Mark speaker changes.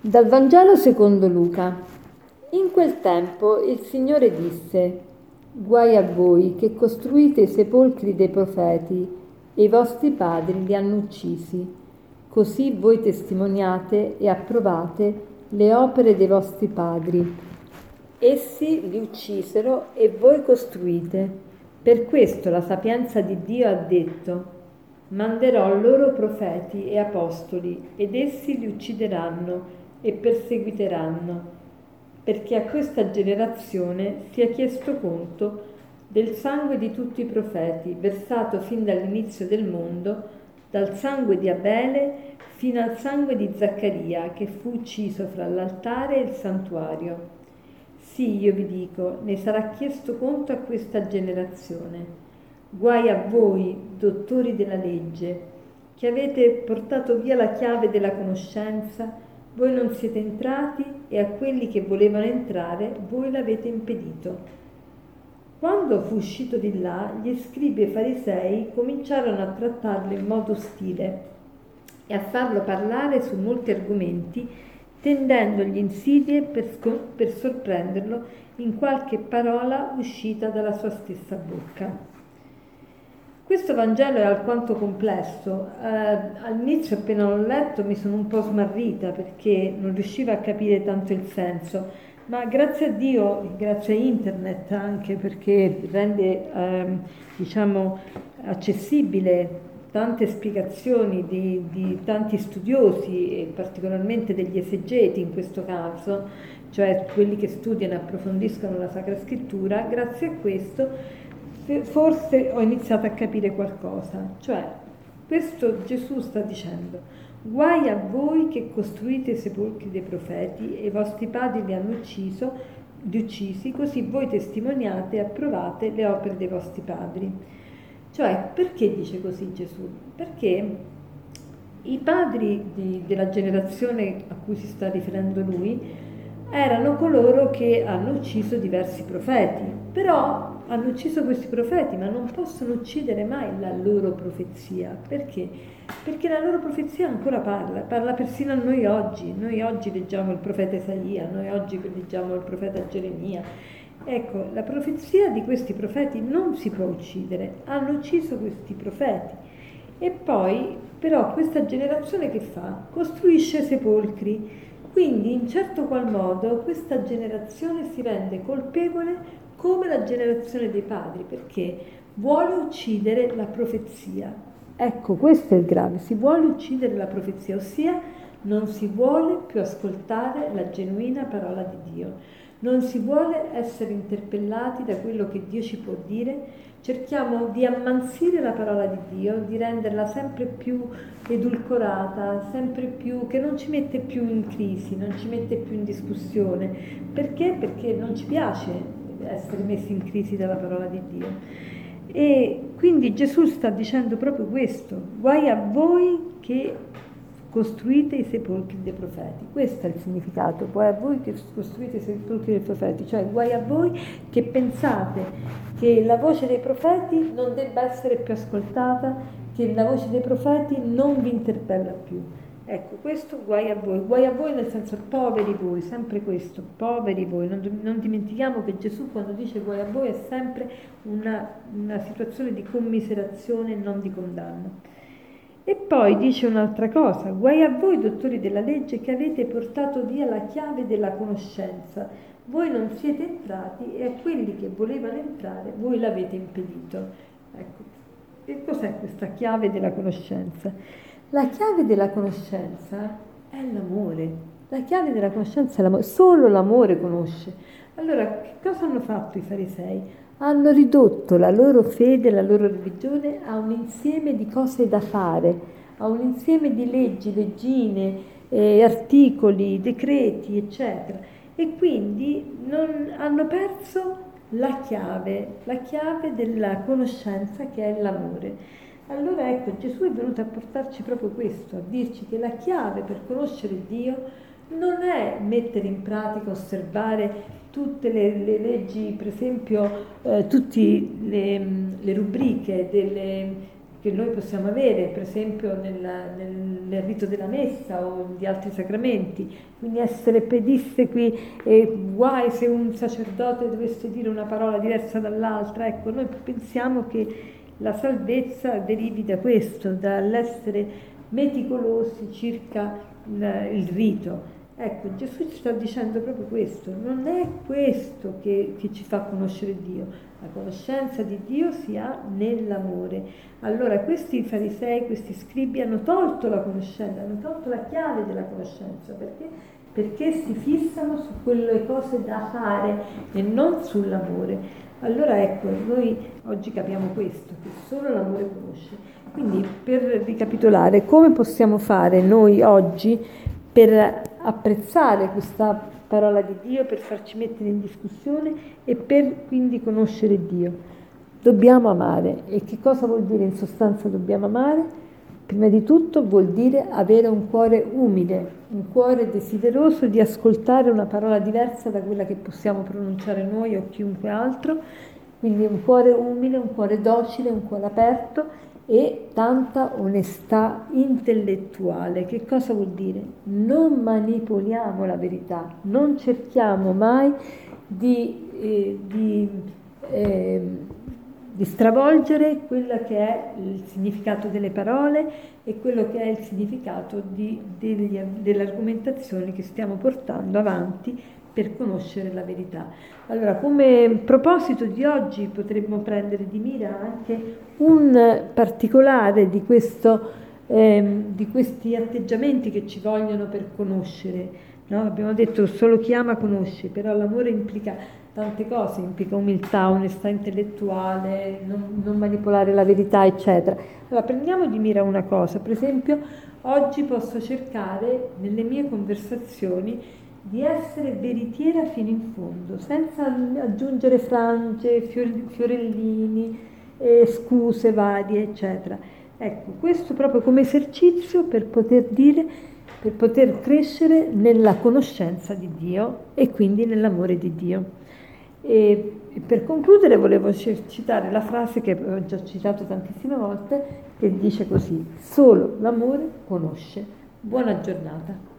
Speaker 1: Dal Vangelo secondo Luca. In quel tempo il Signore disse, Guai a voi che costruite i sepolcri dei profeti e i vostri padri li hanno uccisi. Così voi testimoniate e approvate le opere dei vostri padri. Essi li uccisero e voi costruite. Per questo la sapienza di Dio ha detto, manderò loro profeti e apostoli ed essi li uccideranno e perseguiteranno, perché a questa generazione sia chiesto conto del sangue di tutti i profeti, versato fin dall'inizio del mondo, dal sangue di Abele fino al sangue di Zaccaria, che fu ucciso fra l'altare e il santuario. Sì, io vi dico, ne sarà chiesto conto a questa generazione. Guai a voi, dottori della legge, che avete portato via la chiave della conoscenza, voi non siete entrati e a quelli che volevano entrare voi l'avete impedito. Quando fu uscito di là, gli scribi e farisei cominciarono a trattarlo in modo ostile e a farlo parlare su molti argomenti, tendendogli insidie per, scop- per sorprenderlo in qualche parola uscita dalla sua stessa bocca. Questo Vangelo è alquanto complesso. Eh, all'inizio, appena l'ho letto, mi sono un po' smarrita perché non riuscivo a capire tanto il senso, ma grazie a Dio, grazie a internet anche perché rende eh, diciamo, accessibile tante spiegazioni di, di, tanti studiosi e particolarmente degli esegeti in questo caso, cioè quelli che studiano e approfondiscono la Sacra Scrittura, grazie a questo forse ho iniziato a capire qualcosa, cioè questo Gesù sta dicendo guai a voi che costruite i sepolcri dei profeti e i vostri padri li hanno ucciso, li uccisi, così voi testimoniate e approvate le opere dei vostri padri. Cioè, perché dice così Gesù? Perché i padri di, della generazione a cui si sta riferendo lui erano coloro che hanno ucciso diversi profeti, però hanno ucciso questi profeti, ma non possono uccidere mai la loro profezia. Perché? Perché la loro profezia ancora parla, parla persino a noi oggi. Noi oggi leggiamo il profeta Isaia, noi oggi leggiamo il profeta Geremia. Ecco, la profezia di questi profeti non si può uccidere, hanno ucciso questi profeti. E poi, però, questa generazione che fa? Costruisce sepolcri. Quindi, in certo qual modo, questa generazione si rende colpevole come la generazione dei padri, perché vuole uccidere la profezia. Ecco, questo è il grave, si vuole uccidere la profezia, ossia non si vuole più ascoltare la genuina parola di Dio, non si vuole essere interpellati da quello che Dio ci può dire, cerchiamo di ammansire la parola di Dio, di renderla sempre più edulcorata, sempre più, che non ci mette più in crisi, non ci mette più in discussione. Perché? Perché non ci piace essere messi in crisi dalla parola di Dio. E quindi Gesù sta dicendo proprio questo, guai a voi che costruite i sepolcri dei profeti. Questo è il significato, guai a voi che costruite i sepolcri dei profeti, cioè guai a voi che pensate che la voce dei profeti non debba essere più ascoltata, che la voce dei profeti non vi interpella più. Ecco, questo guai a voi, guai a voi nel senso poveri voi, sempre questo, poveri voi. Non, non dimentichiamo che Gesù quando dice guai a voi è sempre una, una situazione di commiserazione e non di condanna. E poi dice un'altra cosa, guai a voi dottori della legge che avete portato via la chiave della conoscenza. Voi non siete entrati e a quelli che volevano entrare voi l'avete impedito. Ecco, che cos'è questa chiave della conoscenza? La chiave della conoscenza è l'amore. La chiave della conoscenza è l'amore. Solo l'amore conosce. Allora, che cosa hanno fatto i farisei? Hanno ridotto la loro fede, la loro religione a un insieme di cose da fare, a un insieme di leggi, leggine, eh, articoli, decreti, eccetera. E quindi non, hanno perso la chiave, la chiave della conoscenza che è l'amore. Allora ecco, Gesù è venuto a portarci proprio questo, a dirci che la chiave per conoscere Dio non è mettere in pratica, osservare tutte le, le leggi, per esempio, eh, tutte le, le, rubriche delle, che noi possiamo avere, per esempio nel, nel, nel, rito della messa o di altri sacramenti, quindi essere pedissequi e guai se un sacerdote dovesse dire una parola diversa dall'altra, ecco, noi pensiamo che la salvezza derivi da questo, dall'essere meticolosi circa il, rito. Ecco, Gesù ci sta dicendo proprio questo, non è questo che, che ci fa conoscere Dio, la conoscenza di Dio si ha nell'amore. Allora questi farisei, questi scribi hanno tolto la conoscenza, hanno tolto la chiave della conoscenza, perché? Perché si fissano su quelle cose da fare e non sull'amore. Allora ecco, noi oggi capiamo questo, che solo l'amore conosce. Quindi per ricapitolare, come possiamo fare noi oggi per apprezzare questa parola di Dio, per farci mettere in discussione e per quindi conoscere Dio. Dobbiamo amare. E che cosa vuol dire in sostanza dobbiamo amare? Prima di tutto vuol dire avere un cuore umile, un cuore desideroso di ascoltare una parola diversa da quella che possiamo pronunciare noi o chiunque altro, quindi un cuore umile, un cuore docile, un cuore aperto e tanta onestà intellettuale. Che cosa vuol dire? Non manipoliamo la verità, non cerchiamo mai di, eh, di, eh, di stravolgere quello che è il significato delle parole e quello che è il significato di, degli, delle che stiamo portando avanti per conoscere la verità. Allora, come proposito di oggi potremmo prendere di mira anche un particolare di, questo, ehm, di questi atteggiamenti che ci vogliono per conoscere. No? Abbiamo detto solo chi ama conosce, però l'amore implica tante cose, implica umiltà, onestà intellettuale, non, non manipolare la verità, eccetera. Allora, prendiamo di mira una cosa, per esempio, oggi posso cercare nelle mie conversazioni di essere veritiera fino in fondo, senza aggiungere frange, fiorellini, eh, scuse varie, eccetera. Ecco, questo proprio come esercizio per poter dire, per poter crescere nella conoscenza di Dio e quindi nell'amore di Dio. E per concludere volevo citare la frase che ho già citato tantissime volte, che dice così, solo l'amore conosce. Buona giornata.